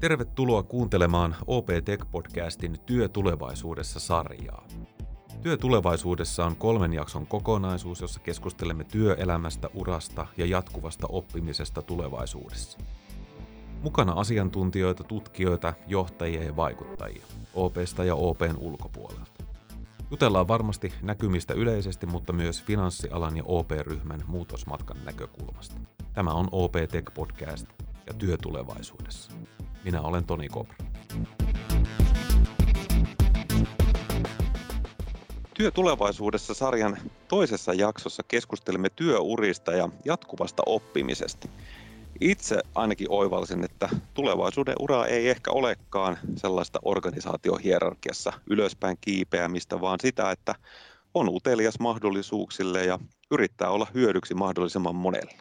Tervetuloa kuuntelemaan OP Tech-podcastin Työ tulevaisuudessa sarjaa. Työ tulevaisuudessa on kolmen jakson kokonaisuus, jossa keskustelemme työelämästä, urasta ja jatkuvasta oppimisesta tulevaisuudessa. Mukana asiantuntijoita, tutkijoita, johtajia ja vaikuttajia, OPsta ja OPn ulkopuolelta. Jutellaan varmasti näkymistä yleisesti, mutta myös finanssialan ja OP-ryhmän muutosmatkan näkökulmasta. Tämä on OP Tech Podcast ja työ tulevaisuudessa. Minä olen Toni Kopra. Työ tulevaisuudessa sarjan toisessa jaksossa keskustelemme työurista ja jatkuvasta oppimisesta. Itse ainakin oivalsin, että tulevaisuuden ura ei ehkä olekaan sellaista organisaatiohierarkiassa ylöspäin kiipeämistä, vaan sitä, että on utelias mahdollisuuksille ja yrittää olla hyödyksi mahdollisimman monelle.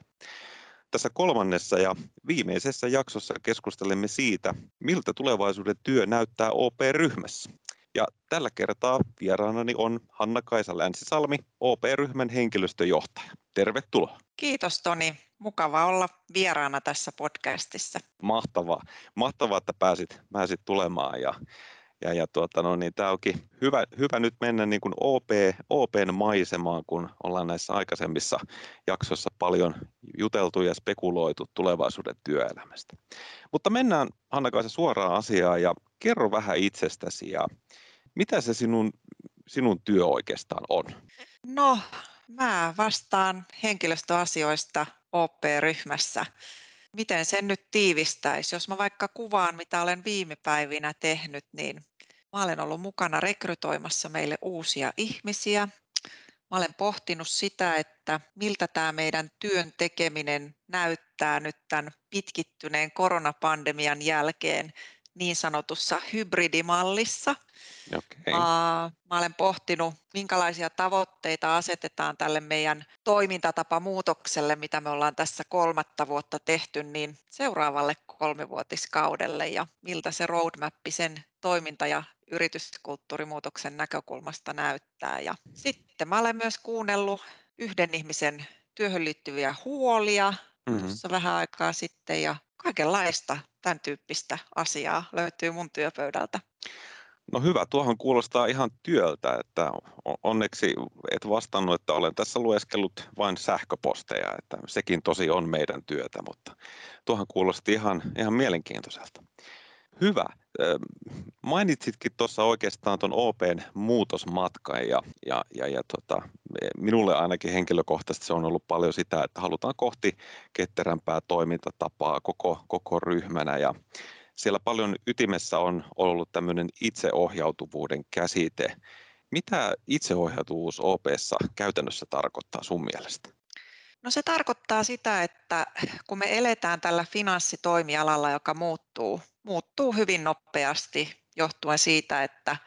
Tässä kolmannessa ja viimeisessä jaksossa keskustelemme siitä, miltä tulevaisuuden työ näyttää OP-ryhmässä. Ja tällä kertaa vieraanani on Hanna-Kaisa Länsisalmi, OP-ryhmän henkilöstöjohtaja. Tervetuloa. Kiitos Toni. Mukava olla vieraana tässä podcastissa. Mahtavaa. Mahtavaa, että pääsit, pääsit tulemaan ja ja, ja tuota, no, niin tämä onkin hyvä, hyvä nyt mennä niin kuin OP, OPn maisemaan, kun ollaan näissä aikaisemmissa jaksoissa paljon juteltu ja spekuloitu tulevaisuuden työelämästä. Mutta mennään Hanna-Kaisa suoraan asiaan ja kerro vähän itsestäsi ja mitä se sinun, sinun työ oikeastaan on? No, mä vastaan henkilöstöasioista OP-ryhmässä. Miten sen nyt tiivistäisi? Jos mä vaikka kuvaan, mitä olen viime päivinä tehnyt, niin Mä olen ollut mukana rekrytoimassa meille uusia ihmisiä. Mä olen pohtinut sitä, että miltä tämä meidän työn tekeminen näyttää nyt tämän pitkittyneen koronapandemian jälkeen niin sanotussa hybridimallissa. Okay. Mä olen pohtinut, minkälaisia tavoitteita asetetaan tälle meidän toimintatapamuutokselle, mitä me ollaan tässä kolmatta vuotta tehty, niin seuraavalle kolmivuotiskaudelle ja miltä se roadmap sen toiminta- ja yrityskulttuurimuutoksen näkökulmasta näyttää. Ja sitten mä olen myös kuunnellut yhden ihmisen työhön liittyviä huolia mm-hmm. tuossa vähän aikaa sitten ja kaikenlaista tämän tyyppistä asiaa löytyy mun työpöydältä. No hyvä, tuohon kuulostaa ihan työltä, että onneksi et vastannut, että olen tässä lueskellut vain sähköposteja, että sekin tosi on meidän työtä, mutta tuohon kuulosti ihan, ihan mielenkiintoiselta. Hyvä. Mainitsitkin tuossa oikeastaan tuon OPn muutosmatkan ja, ja, ja, ja tota, minulle ainakin henkilökohtaisesti se on ollut paljon sitä, että halutaan kohti ketterämpää toimintatapaa koko, koko ryhmänä ja siellä paljon ytimessä on ollut tämmöinen itseohjautuvuuden käsite. Mitä itseohjautuvuus OPssa käytännössä tarkoittaa sun mielestä? No se tarkoittaa sitä, että kun me eletään tällä finanssitoimialalla, joka muuttuu, muuttuu hyvin nopeasti johtuen siitä, että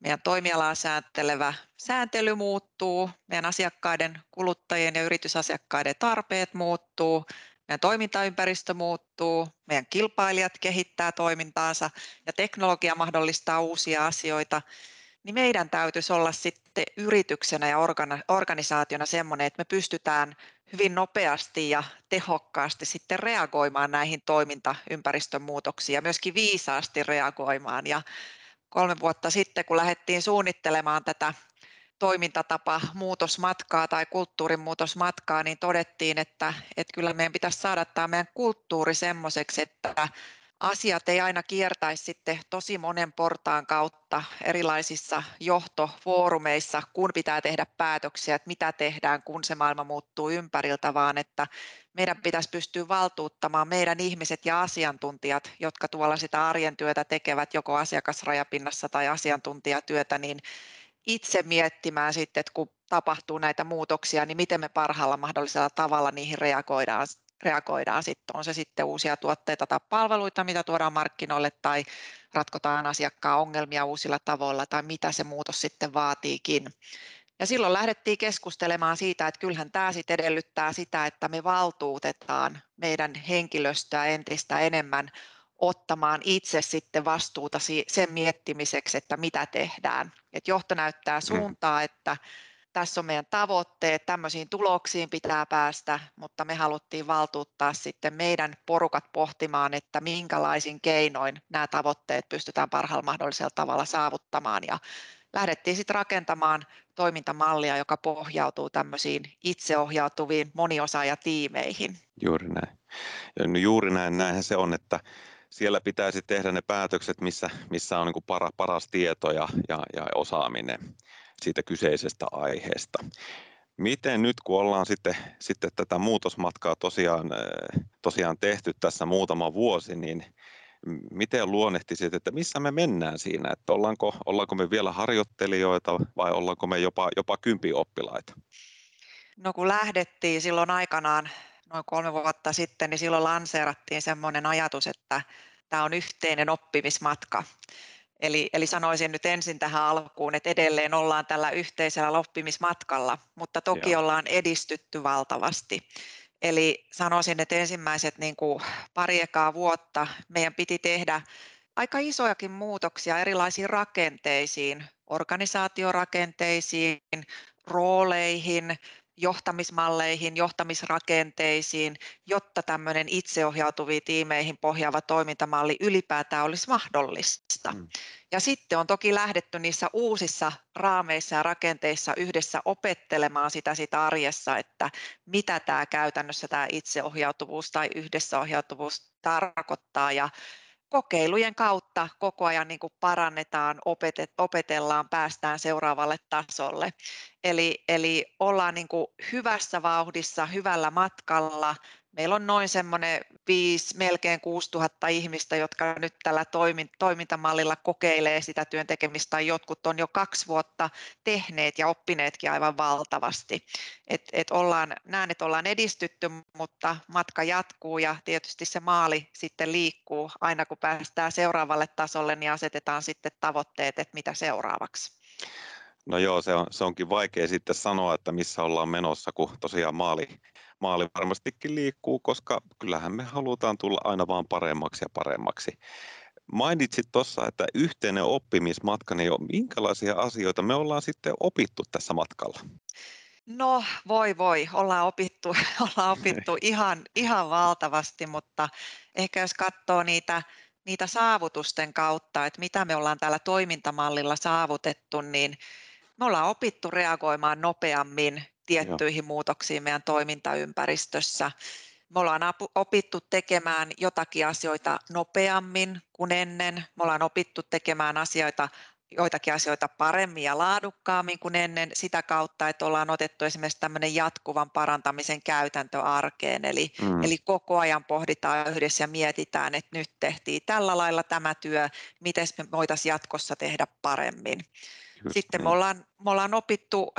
meidän toimialaa sääntelevä sääntely muuttuu, meidän asiakkaiden, kuluttajien ja yritysasiakkaiden tarpeet muuttuu, meidän toimintaympäristö muuttuu, meidän kilpailijat kehittää toimintaansa ja teknologia mahdollistaa uusia asioita, niin meidän täytyisi olla sitten yrityksenä ja organisaationa semmoinen, että me pystytään hyvin nopeasti ja tehokkaasti sitten reagoimaan näihin toimintaympäristön muutoksiin ja myöskin viisaasti reagoimaan. Ja kolme vuotta sitten, kun lähdettiin suunnittelemaan tätä toimintatapa muutosmatkaa tai kulttuurin muutosmatkaa, niin todettiin, että, että kyllä meidän pitäisi saada tämä meidän kulttuuri semmoiseksi, että asiat ei aina kiertäisi sitten tosi monen portaan kautta erilaisissa johtofoorumeissa, kun pitää tehdä päätöksiä, että mitä tehdään, kun se maailma muuttuu ympäriltä, vaan että meidän pitäisi pystyä valtuuttamaan meidän ihmiset ja asiantuntijat, jotka tuolla sitä arjen työtä tekevät joko asiakasrajapinnassa tai asiantuntijatyötä, niin itse miettimään sitten, että kun tapahtuu näitä muutoksia, niin miten me parhaalla mahdollisella tavalla niihin reagoidaan reagoidaan sitten, on se sitten uusia tuotteita tai palveluita, mitä tuodaan markkinoille tai ratkotaan asiakkaan ongelmia uusilla tavoilla tai mitä se muutos sitten vaatiikin. Ja silloin lähdettiin keskustelemaan siitä, että kyllähän tämä sitten edellyttää sitä, että me valtuutetaan meidän henkilöstöä entistä enemmän ottamaan itse sitten vastuuta sen miettimiseksi, että mitä tehdään. Et johto näyttää mm. suuntaa, että tässä on meidän tavoitteet, tämmöisiin tuloksiin pitää päästä, mutta me haluttiin valtuuttaa sitten meidän porukat pohtimaan, että minkälaisin keinoin nämä tavoitteet pystytään parhaalla mahdollisella tavalla saavuttamaan ja lähdettiin sitten rakentamaan toimintamallia, joka pohjautuu tämmöisiin itseohjautuviin moniosaajatiimeihin. Juuri näin. Ja no juuri näin, näinhän se on, että siellä pitäisi tehdä ne päätökset, missä, missä on niin para, paras tieto ja, ja, ja osaaminen siitä kyseisestä aiheesta. Miten nyt, kun ollaan sitten, sitten tätä muutosmatkaa tosiaan, tosiaan tehty tässä muutama vuosi, niin miten luonnehtisit, että missä me mennään siinä, että ollaanko, ollaanko me vielä harjoittelijoita vai ollaanko me jopa, jopa oppilaita? No kun lähdettiin silloin aikanaan noin kolme vuotta sitten, niin silloin lanseerattiin semmoinen ajatus, että tämä on yhteinen oppimismatka. Eli, eli sanoisin nyt ensin tähän alkuun, että edelleen ollaan tällä yhteisellä oppimismatkalla, mutta toki Joo. ollaan edistytty valtavasti. Eli sanoisin, että ensimmäiset niin kuin pari ekaa vuotta meidän piti tehdä aika isojakin muutoksia erilaisiin rakenteisiin, organisaatiorakenteisiin, rooleihin, johtamismalleihin, johtamisrakenteisiin, jotta tämmöinen itseohjautuviin tiimeihin pohjaava toimintamalli ylipäätään olisi mahdollista. Mm. Ja sitten on toki lähdetty niissä uusissa raameissa ja rakenteissa yhdessä opettelemaan sitä, sitä arjessa, että mitä tämä käytännössä tämä itseohjautuvuus tai yhdessäohjautuvuus tarkoittaa ja kokeilujen kautta koko ajan niin kuin parannetaan, opetet, opetellaan, päästään seuraavalle tasolle. Eli, eli ollaan niin kuin hyvässä vauhdissa, hyvällä matkalla. Meillä on noin semmoinen 5, melkein 6000 ihmistä, jotka nyt tällä toimintamallilla kokeilee sitä työn tekemistä, jotkut on jo kaksi vuotta tehneet ja oppineetkin aivan valtavasti. Et, et ollaan, näen, että ollaan edistytty, mutta matka jatkuu ja tietysti se maali sitten liikkuu. Aina kun päästään seuraavalle tasolle, niin asetetaan sitten tavoitteet, että mitä seuraavaksi. No joo, se, on, se onkin vaikea sitten sanoa, että missä ollaan menossa, kun tosiaan maali, maali varmastikin liikkuu, koska kyllähän me halutaan tulla aina vaan paremmaksi ja paremmaksi. Mainitsit tuossa, että yhteinen oppimismatka, niin minkälaisia asioita me ollaan sitten opittu tässä matkalla? No voi voi, ollaan opittu, ollaan opittu ihan, ihan valtavasti, mutta ehkä jos katsoo niitä, niitä saavutusten kautta, että mitä me ollaan tällä toimintamallilla saavutettu, niin me ollaan opittu reagoimaan nopeammin tiettyihin Joo. muutoksiin meidän toimintaympäristössä. Me ollaan opittu tekemään jotakin asioita nopeammin kuin ennen. Me ollaan opittu tekemään asioita joitakin asioita paremmin ja laadukkaammin kuin ennen sitä kautta, että ollaan otettu esimerkiksi tämmöinen jatkuvan parantamisen käytäntö arkeen. Eli, mm. eli koko ajan pohditaan yhdessä ja mietitään, että nyt tehtiin tällä lailla tämä työ, miten me voitaisiin jatkossa tehdä paremmin. Just Sitten niin. me ollaan, me ollaan opittu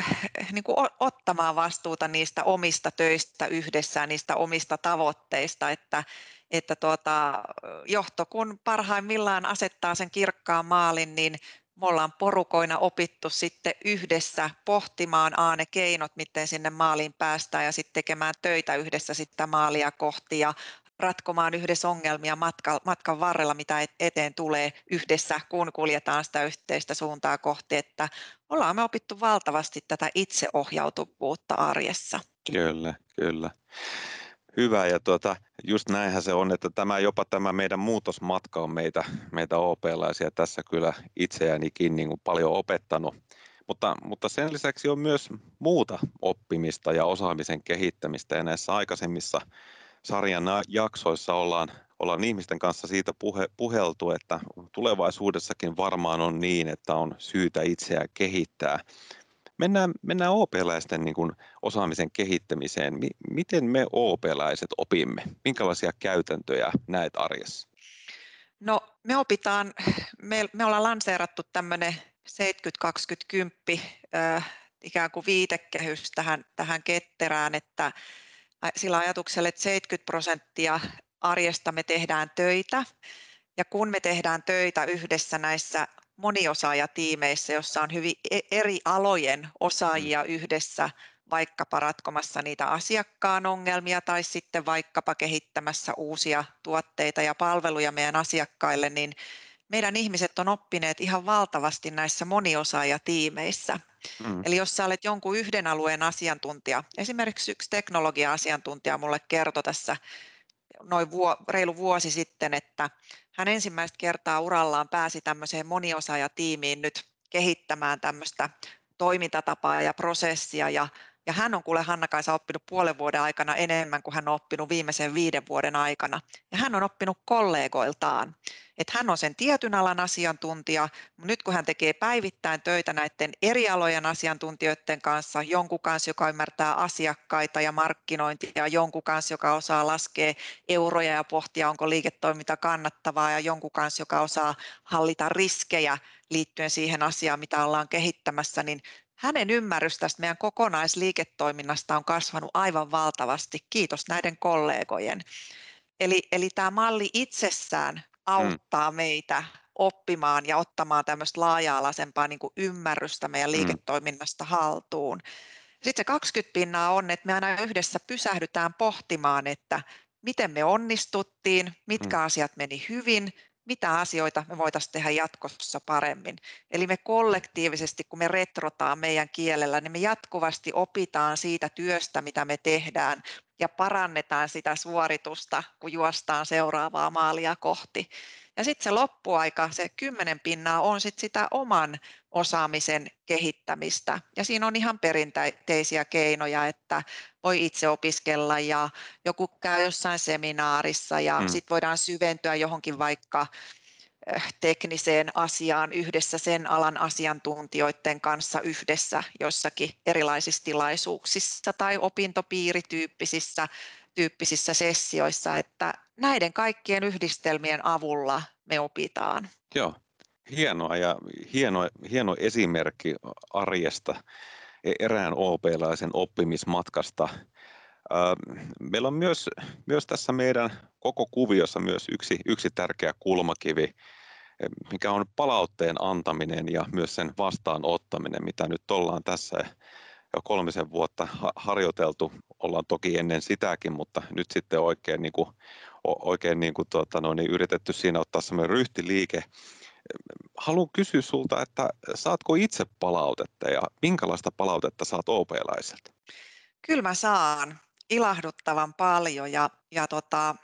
niin kuin ottamaan vastuuta niistä omista töistä yhdessä, niistä omista tavoitteista, että, että tuota, johto kun parhaimmillaan asettaa sen kirkkaan maalin, niin me ollaan porukoina opittu sitten yhdessä pohtimaan a, ne keinot, miten sinne maaliin päästään ja sitten tekemään töitä yhdessä sitä maalia kohti ja ratkomaan yhdessä ongelmia matkan, matkan varrella, mitä eteen tulee yhdessä, kun kuljetaan sitä yhteistä suuntaa kohti, että ollaan me opittu valtavasti tätä itseohjautuvuutta arjessa. Kyllä, kyllä. Hyvä ja tuota, just näinhän se on, että tämä jopa tämä meidän muutosmatka on meitä, meitä OP-laisia tässä kyllä itseäänikin niin kuin paljon opettanut. Mutta, mutta sen lisäksi on myös muuta oppimista ja osaamisen kehittämistä ja näissä aikaisemmissa sarjan jaksoissa ollaan, ollaan ihmisten kanssa siitä puhe, puheltu, että tulevaisuudessakin varmaan on niin, että on syytä itseä kehittää. Mennään, mennään OP-läisten niin kuin osaamisen kehittämiseen. Miten me OP-läiset opimme? Minkälaisia käytäntöjä näet arjessa? No me opitaan, me, me ollaan lanseerattu tämmöinen 70-20-10 äh, ikään kuin viitekehys tähän, tähän ketterään, että sillä ajatuksella, että 70 prosenttia arjesta me tehdään töitä, ja kun me tehdään töitä yhdessä näissä moniosaajatiimeissä, jossa on hyvin e-, eri alojen osaajia mm. yhdessä, vaikkapa ratkomassa niitä asiakkaan ongelmia tai sitten vaikkapa kehittämässä uusia tuotteita ja palveluja meidän asiakkaille, niin meidän ihmiset on oppineet ihan valtavasti näissä moniosaajatiimeissä. Mm. Eli jos sä olet jonkun yhden alueen asiantuntija, esimerkiksi yksi teknologia-asiantuntija mulle kertoi tässä noin vuo, reilu vuosi sitten, että hän ensimmäistä kertaa urallaan pääsi tämmöiseen moniosaajatiimiin nyt kehittämään tämmöistä toimintatapaa ja prosessia ja ja hän on kuule Hanna-Kaisa oppinut puolen vuoden aikana enemmän kuin hän on oppinut viimeisen viiden vuoden aikana. Ja hän on oppinut kollegoiltaan. Että hän on sen tietyn alan asiantuntija, mutta nyt kun hän tekee päivittäin töitä näiden eri alojen asiantuntijoiden kanssa, jonkun kanssa, joka ymmärtää asiakkaita ja markkinointia, jonkun kanssa, joka osaa laskea euroja ja pohtia, onko liiketoiminta kannattavaa, ja jonkun kanssa, joka osaa hallita riskejä liittyen siihen asiaan, mitä ollaan kehittämässä, niin hänen ymmärrys tästä meidän kokonaisliiketoiminnasta on kasvanut aivan valtavasti, kiitos näiden kollegojen. Eli, eli tämä malli itsessään mm. auttaa mm. meitä oppimaan ja ottamaan tämmöistä laaja-alaisempaa niin kuin ymmärrystä meidän mm. liiketoiminnasta haltuun. Sitten se 20 pinnaa on, että me aina yhdessä pysähdytään pohtimaan, että miten me onnistuttiin, mitkä mm. asiat meni hyvin, mitä asioita me voitaisiin tehdä jatkossa paremmin. Eli me kollektiivisesti, kun me retrotaan meidän kielellä, niin me jatkuvasti opitaan siitä työstä, mitä me tehdään, ja parannetaan sitä suoritusta, kun juostaan seuraavaa maalia kohti. Ja sitten se loppuaika, se kymmenen pinnaa, on sitten sitä oman osaamisen kehittämistä. Ja siinä on ihan perinteisiä keinoja, että voi itse opiskella ja joku käy jossain seminaarissa ja hmm. sitten voidaan syventyä johonkin vaikka eh, tekniseen asiaan yhdessä sen alan asiantuntijoiden kanssa yhdessä jossakin erilaisissa tilaisuuksissa tai opintopiirityyppisissä tyyppisissä sessioissa, että näiden kaikkien yhdistelmien avulla me opitaan. Joo, hienoa ja hieno, hieno esimerkki arjesta e-, erään OP-laisen oppimismatkasta. Meillä on myös, myös tässä meidän koko kuviossa myös yksi, yksi tärkeä kulmakivi, e, mikä on palautteen antaminen ja myös sen vastaanottaminen, mitä nyt ollaan tässä jo kolmisen vuotta harjoiteltu. Ollaan toki ennen sitäkin, mutta nyt sitten oikein, niin kuin, oikein niin kuin, tuota, no, niin yritetty siinä ottaa semmoinen ryhtiliike. Haluan kysyä sulta, että saatko itse palautetta ja minkälaista palautetta saat OP-laiselta? Kyllä mä saan ilahduttavan paljon ja, ja tota,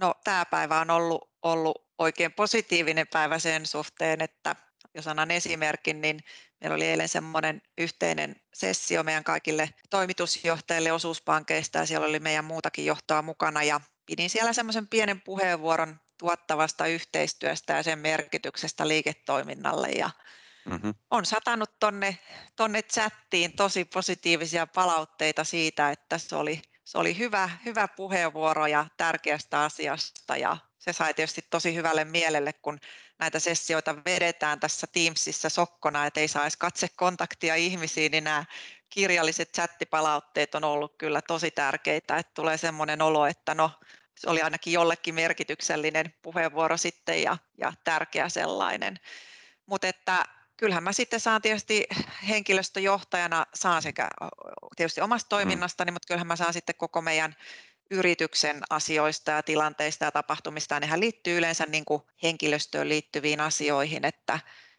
no, tämä päivä on ollut, ollut oikein positiivinen päivä sen suhteen, että jos annan esimerkin, niin Meillä oli eilen semmoinen yhteinen sessio meidän kaikille toimitusjohtajille osuuspankeista ja siellä oli meidän muutakin johtoa mukana ja pidin siellä semmoisen pienen puheenvuoron tuottavasta yhteistyöstä ja sen merkityksestä liiketoiminnalle ja mm-hmm. on satanut tonne, tonne chattiin tosi positiivisia palautteita siitä, että se oli, se oli hyvä, hyvä puheenvuoro ja tärkeästä asiasta ja se sai tietysti tosi hyvälle mielelle, kun näitä sessioita vedetään tässä Teamsissa sokkona, että ei saisi katsekontaktia ihmisiin, niin nämä kirjalliset chattipalautteet on ollut kyllä tosi tärkeitä, että tulee semmoinen olo, että no, se oli ainakin jollekin merkityksellinen puheenvuoro sitten ja, ja tärkeä sellainen. Mutta että kyllähän mä sitten saan tietysti henkilöstöjohtajana, saan sekä tietysti omasta mm. toiminnastani, mutta kyllähän mä saan sitten koko meidän yrityksen asioista ja tilanteista ja tapahtumista, nehän liittyy yleensä niin kuin henkilöstöön liittyviin asioihin, että,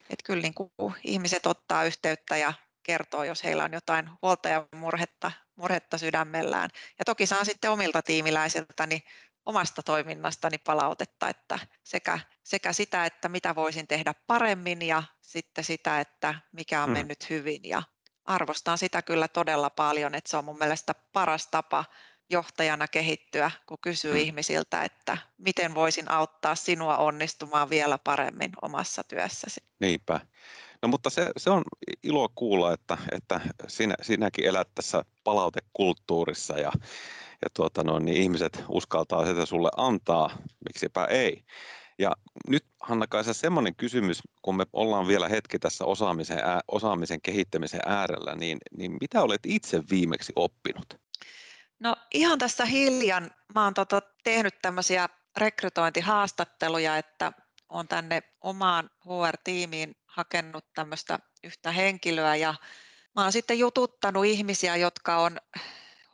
että kyllä niin kuin ihmiset ottaa yhteyttä ja kertoo, jos heillä on jotain huolta ja murhetta, murhetta sydämellään. Ja toki saan sitten omilta tiimiläisiltäni omasta toiminnastani palautetta, että sekä, sekä sitä, että mitä voisin tehdä paremmin ja sitten sitä, että mikä on mm. mennyt hyvin. Ja arvostan sitä kyllä todella paljon, että se on mun mielestä paras tapa johtajana kehittyä, kun kysyy mm. ihmisiltä, että miten voisin auttaa sinua onnistumaan vielä paremmin omassa työssäsi. Niinpä. No mutta se, se on ilo kuulla, että, että sinä, sinäkin elät tässä palautekulttuurissa ja, ja tuota no, niin ihmiset uskaltaa sitä sulle antaa, miksipä ei. Ja nyt Hanna-Kaisa semmoinen kysymys, kun me ollaan vielä hetki tässä osaamisen, osaamisen kehittämisen äärellä, niin, niin mitä olet itse viimeksi oppinut? No ihan tässä hiljan mä oon tota tehnyt tämmöisiä rekrytointihaastatteluja, että on tänne omaan HR-tiimiin hakenut tämmöistä yhtä henkilöä ja mä oon sitten jututtanut ihmisiä, jotka on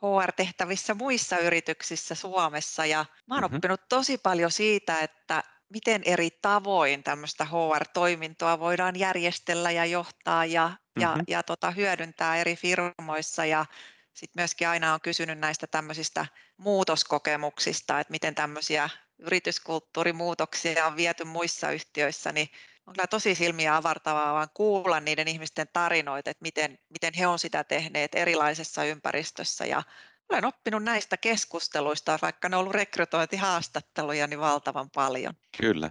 HR-tehtävissä muissa yrityksissä Suomessa ja mä oon mm-hmm. oppinut tosi paljon siitä, että miten eri tavoin tämmöistä HR-toimintoa voidaan järjestellä ja johtaa ja, mm-hmm. ja, ja tota, hyödyntää eri firmoissa ja sitten myöskin aina on kysynyt näistä tämmöisistä muutoskokemuksista, että miten tämmöisiä yrityskulttuurimuutoksia on viety muissa yhtiöissä, niin on kyllä tosi silmiä avartavaa vaan kuulla niiden ihmisten tarinoita, että miten, miten he on sitä tehneet erilaisessa ympäristössä ja olen oppinut näistä keskusteluista, vaikka ne on ollut rekrytointihaastatteluja, niin valtavan paljon. Kyllä,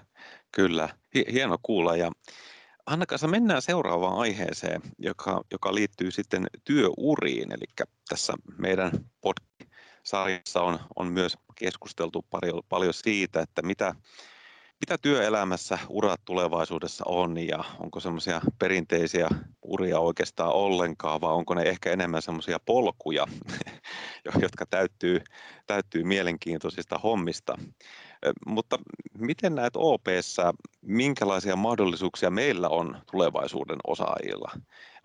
kyllä. Hieno kuulla ja anna mennään seuraavaan aiheeseen, joka, joka liittyy sitten työuriin, eli tässä meidän podcast-sarjassa on, on myös keskusteltu paljon, paljon siitä, että mitä, mitä työelämässä urat tulevaisuudessa on ja onko semmoisia perinteisiä uria oikeastaan ollenkaan vai onko ne ehkä enemmän semmoisia polkuja, jotka täyttyy, täyttyy mielenkiintoisista hommista. Mutta miten näet OPssa, minkälaisia mahdollisuuksia meillä on tulevaisuuden osaajilla,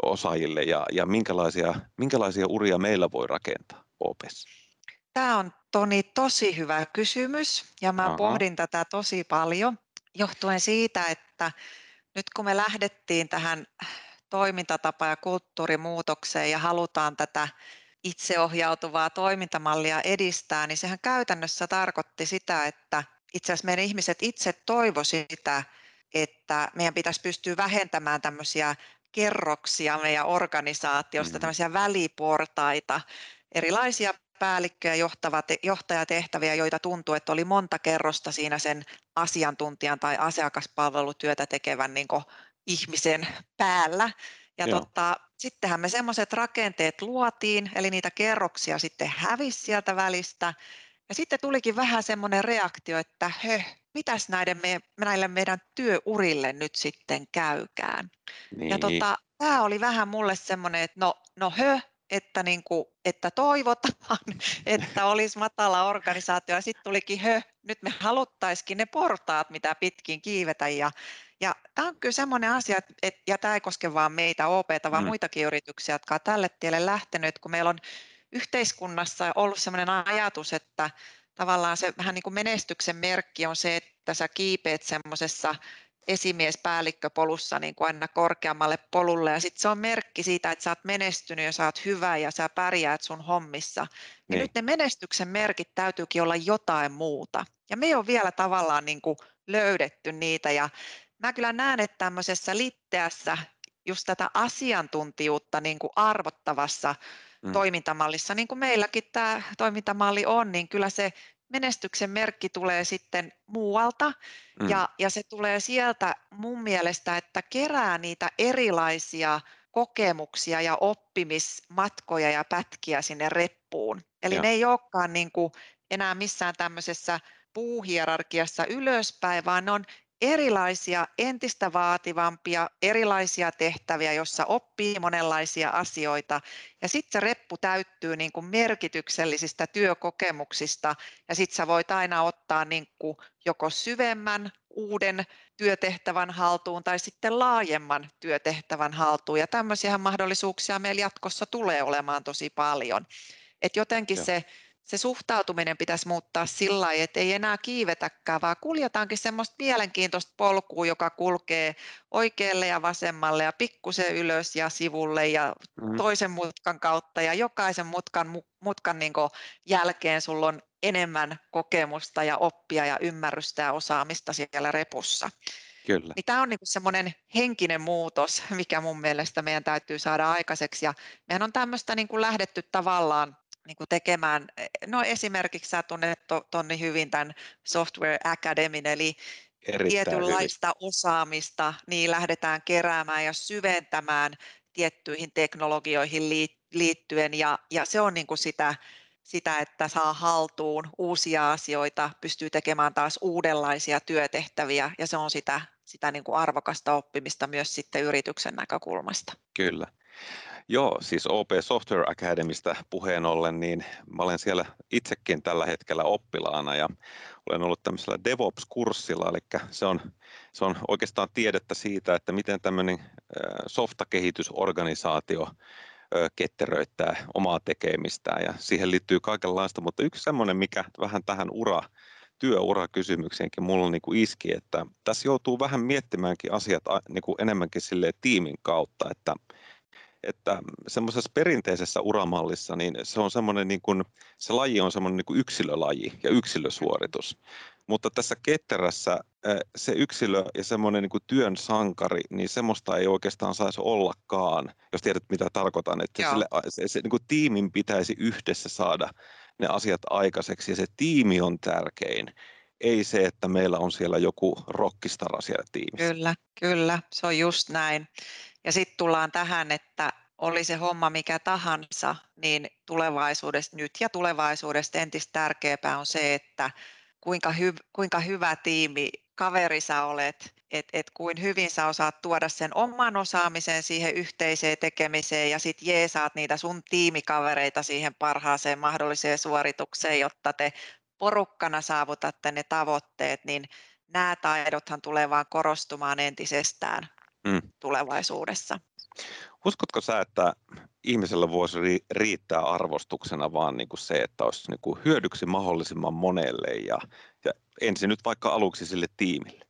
osaajille ja, ja minkälaisia, minkälaisia uria meillä voi rakentaa OPssa? Tämä on Toni tosi hyvä kysymys ja mä Aha. pohdin tätä tosi paljon johtuen siitä, että nyt kun me lähdettiin tähän toimintatapa- ja kulttuurimuutokseen ja halutaan tätä itseohjautuvaa toimintamallia edistää, niin sehän käytännössä tarkoitti sitä, että itse asiassa meidän ihmiset itse toivo sitä, että meidän pitäisi pystyä vähentämään tämmöisiä kerroksia meidän organisaatiosta, mm. tämmöisiä väliportaita, erilaisia päällikköjä, johtajatehtäviä, joita tuntuu, että oli monta kerrosta siinä sen asiantuntijan tai asiakaspalvelutyötä tekevän niin ihmisen päällä. Ja tota, sittenhän me semmoiset rakenteet luotiin, eli niitä kerroksia sitten hävisi sieltä välistä. Ja sitten tulikin vähän semmoinen reaktio, että hö, mitäs näiden me, näille meidän työurille nyt sitten käykään. Niin. Ja tota, tämä oli vähän mulle semmoinen, että no, no hö, että, niin kuin, että toivotaan, että olisi matala organisaatio ja sitten tulikin hö, nyt me haluttaisikin ne portaat, mitä pitkin kiivetä ja, ja tämä on kyllä semmoinen asia, että, ja tämä ei koske vain meitä OP, vaan mm. muitakin yrityksiä, jotka ovat tälle tielle lähtenyt, kun meillä on yhteiskunnassa ollut semmoinen ajatus, että tavallaan se vähän niin kuin menestyksen merkki on se, että sä kiipeät semmoisessa esimiespäällikköpolussa niin kuin aina korkeammalle polulle ja sitten se on merkki siitä, että sä oot menestynyt ja sä oot hyvä ja sä pärjäät sun hommissa. Ja niin. nyt ne menestyksen merkit täytyykin olla jotain muuta. Ja me ei ole vielä tavallaan niin kuin löydetty niitä ja mä kyllä näen, että tämmöisessä litteässä just tätä asiantuntijuutta niin kuin arvottavassa mm. toimintamallissa, niin kuin meilläkin tämä toimintamalli on, niin kyllä se menestyksen merkki tulee sitten muualta mm. ja, ja se tulee sieltä mun mielestä, että kerää niitä erilaisia kokemuksia ja oppimismatkoja ja pätkiä sinne reppuun. Eli ja. ne ei olekaan niin kuin enää missään tämmöisessä puuhierarkiassa ylöspäin, vaan ne on erilaisia, entistä vaativampia, erilaisia tehtäviä, jossa oppii monenlaisia asioita. Ja sitten se reppu täyttyy niin kuin merkityksellisistä työkokemuksista ja sitten sä voit aina ottaa niin kuin joko syvemmän uuden työtehtävän haltuun tai sitten laajemman työtehtävän haltuun. Ja tämmöisiä mahdollisuuksia meillä jatkossa tulee olemaan tosi paljon. Et jotenkin Joo. se se suhtautuminen pitäisi muuttaa sillä lailla, että ei enää kiivetäkään, vaan kuljetaankin semmoista mielenkiintoista polkua, joka kulkee oikealle ja vasemmalle ja pikkusen ylös ja sivulle ja mm. toisen mutkan kautta ja jokaisen mutkan, mutkan niin jälkeen sulla on enemmän kokemusta ja oppia ja ymmärrystä ja osaamista siellä repussa. Kyllä. Niin tämä on niin semmoinen henkinen muutos, mikä mun mielestä meidän täytyy saada aikaiseksi. Ja mehän on tämmöistä niin lähdetty tavallaan niin kuin tekemään, no esimerkiksi sä tunnet Tonni hyvin tämän Software Academy, eli Erittäin tietynlaista hyvin. osaamista, niin lähdetään keräämään ja syventämään tiettyihin teknologioihin liittyen, ja, ja se on niin kuin sitä, sitä, että saa haltuun uusia asioita, pystyy tekemään taas uudenlaisia työtehtäviä, ja se on sitä, sitä niin kuin arvokasta oppimista myös sitten yrityksen näkökulmasta. Kyllä. Joo, siis OP Software Academista puheen ollen, niin mä olen siellä itsekin tällä hetkellä oppilaana ja olen ollut tämmöisellä DevOps-kurssilla, eli se on, se on oikeastaan tiedettä siitä, että miten tämmöinen softakehitysorganisaatio ketteröittää omaa tekemistään ja siihen liittyy kaikenlaista, mutta yksi semmoinen, mikä vähän tähän ura työurakysymykseenkin mulla niin kuin iski, että tässä joutuu vähän miettimäänkin asiat niin kuin enemmänkin sille tiimin kautta, että että semmoisessa perinteisessä uramallissa niin se on semmoinen niin kuin, se laji on semmoinen niin kuin yksilölaji ja yksilösuoritus. Mutta tässä ketterässä se yksilö ja semmoinen niin kuin työn sankari, niin semmoista ei oikeastaan saisi ollakaan, jos tiedät mitä tarkoitan. Että sille, se, se niin kuin tiimin pitäisi yhdessä saada ne asiat aikaiseksi ja se tiimi on tärkein. Ei se, että meillä on siellä joku rockistara siellä tiimissä. Kyllä, kyllä, se on just näin. Ja sitten tullaan tähän, että oli se homma mikä tahansa, niin tulevaisuudesta nyt ja tulevaisuudesta entistä tärkeämpää on se, että kuinka, hy, kuinka hyvä tiimi kaveri sä olet, että et kuin hyvin sä osaat tuoda sen oman osaamisen siihen yhteiseen tekemiseen ja sitten jeesaat niitä sun tiimikavereita siihen parhaaseen mahdolliseen suoritukseen, jotta te porukkana saavutatte ne tavoitteet, niin nämä taidothan tulee vaan korostumaan entisestään mm. tulevaisuudessa. Uskotko sä, että ihmisellä voisi riittää arvostuksena vaan niin kuin se, että olisi niin kuin hyödyksi mahdollisimman monelle ja, ja ensin nyt vaikka aluksi sille tiimille?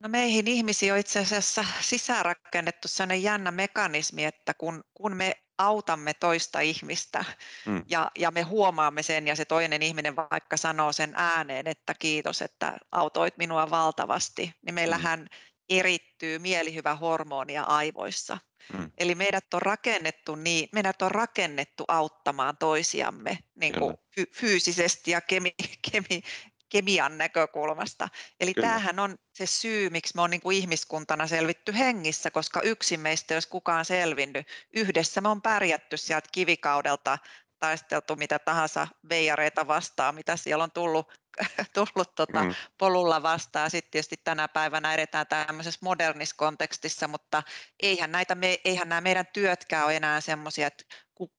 No meihin ihmisiin on itse asiassa sisäänrakennettu sellainen jännä mekanismi, että kun, kun me autamme toista ihmistä hmm. ja, ja me huomaamme sen ja se toinen ihminen vaikka sanoo sen ääneen, että kiitos, että autoit minua valtavasti, niin meillähän hmm. Erittyy mielihyvä hormonia aivoissa. Mm. Eli meidät on rakennettu niin, meidät on rakennettu auttamaan toisiamme niin kuin fy- fyysisesti ja kemi, kemi, kemian näkökulmasta. Eli Kyllä. tämähän on se syy, miksi me on niin kuin ihmiskuntana selvitty hengissä, koska yksin meistä jos kukaan selvinnyt. Yhdessä me on pärjätty sieltä kivikaudelta taisteltu mitä tahansa veijareita vastaan, mitä siellä on tullut, tullut tota mm. polulla vastaan. Sitten tietysti tänä päivänä edetään tämmöisessä modernissa kontekstissa, mutta eihän, näitä me, eihän nämä meidän työtkään ole enää semmoisia, että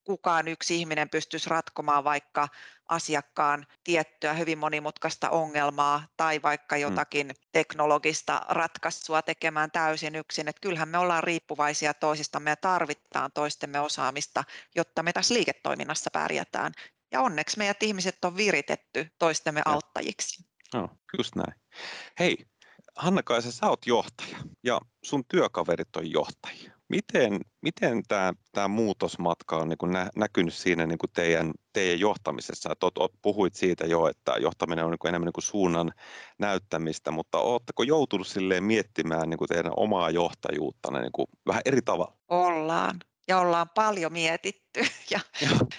kukaan yksi ihminen pystyisi ratkomaan vaikka asiakkaan tiettyä hyvin monimutkaista ongelmaa tai vaikka mm. jotakin mm. teknologista ratkaisua tekemään täysin yksin. Että kyllähän me ollaan riippuvaisia toisistamme ja tarvitaan toistemme osaamista, jotta me tässä liiketoiminnassa pärjätään. Ja onneksi meidät ihmiset on viritetty toistemme ja. auttajiksi. No, just näin. Hei, Hanna-Kaisa, sä oot johtaja ja sun työkaverit on johtajia. Miten, miten tämä, tämä muutosmatka on niin kuin nä, näkynyt siinä niin kuin teidän, teidän johtamisessa? Et, oot, puhuit siitä jo, että johtaminen on niin kuin enemmän niin kuin suunnan näyttämistä, mutta oletteko joutunut silleen miettimään niin kuin teidän omaa johtajuutta niin kuin vähän eri tavalla? Ollaan ja ollaan paljon mietitty ja,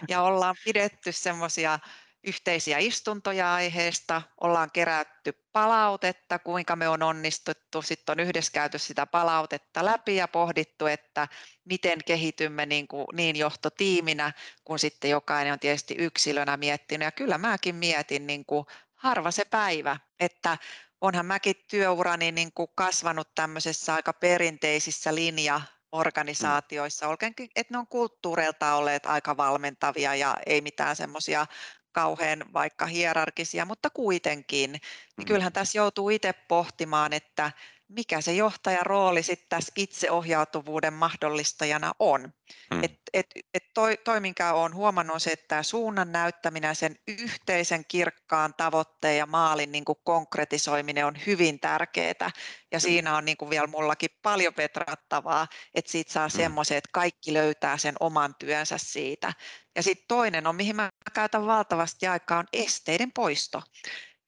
ja ollaan pidetty semmoisia yhteisiä istuntoja aiheesta, ollaan kerätty palautetta, kuinka me on onnistuttu, sitten on yhdessä käyty sitä palautetta läpi ja pohdittu, että miten kehitymme niin, kuin, niin johtotiiminä, kun sitten jokainen on tietysti yksilönä miettinyt. Ja kyllä mäkin mietin niin kuin harva se päivä, että onhan mäkin työurani niin kuin kasvanut tämmöisessä aika perinteisissä linja organisaatioissa, mm. että ne on kulttuureilta olleet aika valmentavia ja ei mitään semmoisia kauhean vaikka hierarkisia, mutta kuitenkin, niin mm. kyllähän tässä joutuu itse pohtimaan, että mikä se johtajan rooli sitten tässä itseohjautuvuuden mahdollistajana on. Mm. Et, et, et toi, toi, minkä olen huomannut, on se, että tämä suunnan näyttäminen sen yhteisen kirkkaan tavoitteen ja maalin niin kuin konkretisoiminen on hyvin tärkeää. Ja mm. siinä on niin kuin vielä mullakin paljon petrattavaa, että siitä saa mm. semmoisen, että kaikki löytää sen oman työnsä siitä. Ja sitten toinen on, mihin mä käytän valtavasti aikaa, on esteiden poisto.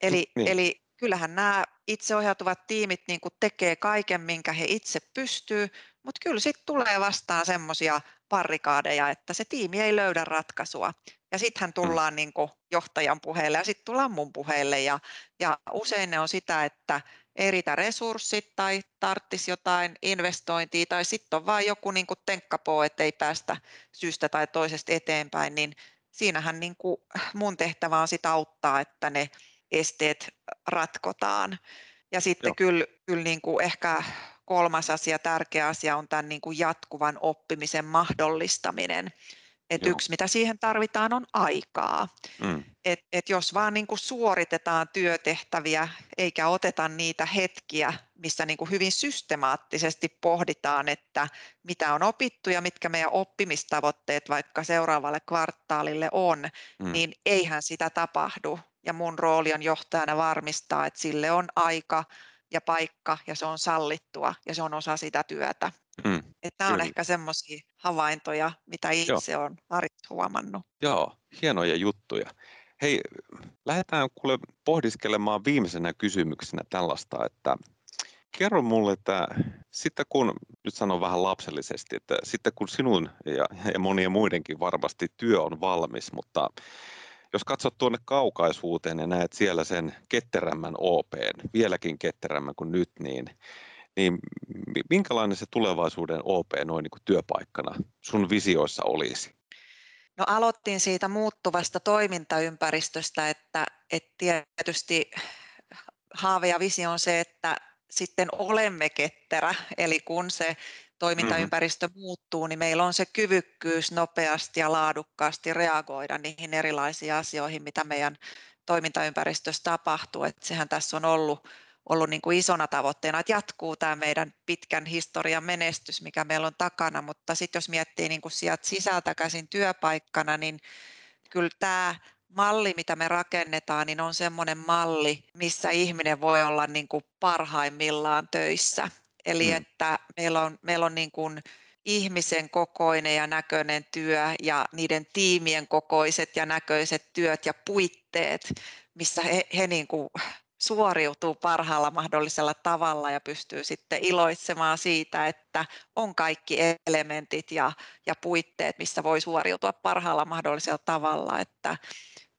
Eli, niin. eli kyllähän nämä itseohjautuvat tiimit niin kuin tekee kaiken, minkä he itse pystyy, mutta kyllä sitten tulee vastaan semmoisia parrikaadeja, että se tiimi ei löydä ratkaisua. Ja sittenhän mm. tullaan niin kuin johtajan puheelle ja sitten tullaan mun puheelle. Ja, ja usein ne on sitä, että ei riitä resurssit tai tarttisi jotain investointia tai sitten on vain joku niin kuin tenkkapoo, että ei päästä syystä tai toisesta eteenpäin, niin siinähän niin kuin mun tehtävä on sitä auttaa, että ne esteet ratkotaan. Ja sitten Joo. kyllä, kyllä niin kuin ehkä kolmas asia, tärkeä asia on tämän niin kuin jatkuvan oppimisen mahdollistaminen. Et yksi, mitä siihen tarvitaan, on aikaa. Mm. Et, et jos vaan niin kuin suoritetaan työtehtäviä eikä oteta niitä hetkiä, missä niin kuin hyvin systemaattisesti pohditaan, että mitä on opittu ja mitkä meidän oppimistavoitteet vaikka seuraavalle kvartaalille on, mm. niin eihän sitä tapahdu ja mun rooli on johtajana varmistaa, että sille on aika ja paikka ja se on sallittua ja se on osa sitä työtä. Mm, että nämä on ehkä semmoisia havaintoja, mitä itse olen arjessa huomannut. Joo, hienoja juttuja. Hei, lähdetään kuule pohdiskelemaan viimeisenä kysymyksenä tällaista, että kerro mulle, että sitten kun, nyt sanon vähän lapsellisesti, että sitten kun sinun ja, ja monien muidenkin varmasti työ on valmis, mutta jos katsot tuonne kaukaisuuteen ja näet siellä sen ketterämmän OP, vieläkin ketterämmän kuin nyt, niin, niin minkälainen se tulevaisuuden OP noin niin kuin työpaikkana sun visioissa olisi? No aloittiin siitä muuttuvasta toimintaympäristöstä, että, että tietysti haave ja visio on se, että sitten olemme ketterä, eli kun se toimintaympäristö mm-hmm. muuttuu, niin meillä on se kyvykkyys nopeasti ja laadukkaasti reagoida niihin erilaisiin asioihin, mitä meidän toimintaympäristössä tapahtuu. Että sehän tässä on ollut, ollut niin kuin isona tavoitteena, että jatkuu tämä meidän pitkän historian menestys, mikä meillä on takana, mutta sitten jos miettii niin kuin sieltä sisältä käsin työpaikkana, niin kyllä tämä malli, mitä me rakennetaan, niin on semmoinen malli, missä ihminen voi olla niin kuin parhaimmillaan töissä. Eli mm. että meillä on, meillä on niin kuin ihmisen kokoinen ja näköinen työ ja niiden tiimien kokoiset ja näköiset työt ja puitteet, missä he, he niin kuin suoriutuu parhaalla mahdollisella tavalla ja pystyy sitten iloitsemaan siitä, että on kaikki elementit ja, ja puitteet, missä voi suoriutua parhaalla mahdollisella tavalla. Että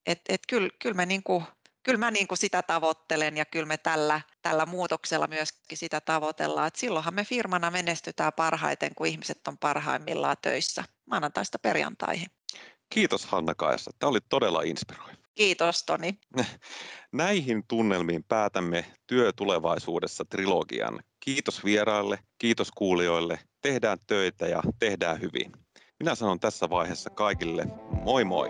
et, et kyllä, kyllä me niin kuin kyllä mä niin kuin sitä tavoittelen ja kyllä me tällä, tällä muutoksella myöskin sitä tavoitellaan. että silloinhan me firmana menestytään parhaiten, kun ihmiset on parhaimmillaan töissä maanantaista perjantaihin. Kiitos Hanna Kaisa. Tämä oli todella inspiroiva. Kiitos Toni. Näihin tunnelmiin päätämme työtulevaisuudessa trilogian. Kiitos vieraille, kiitos kuulijoille. Tehdään töitä ja tehdään hyvin. Minä sanon tässä vaiheessa kaikille moi moi.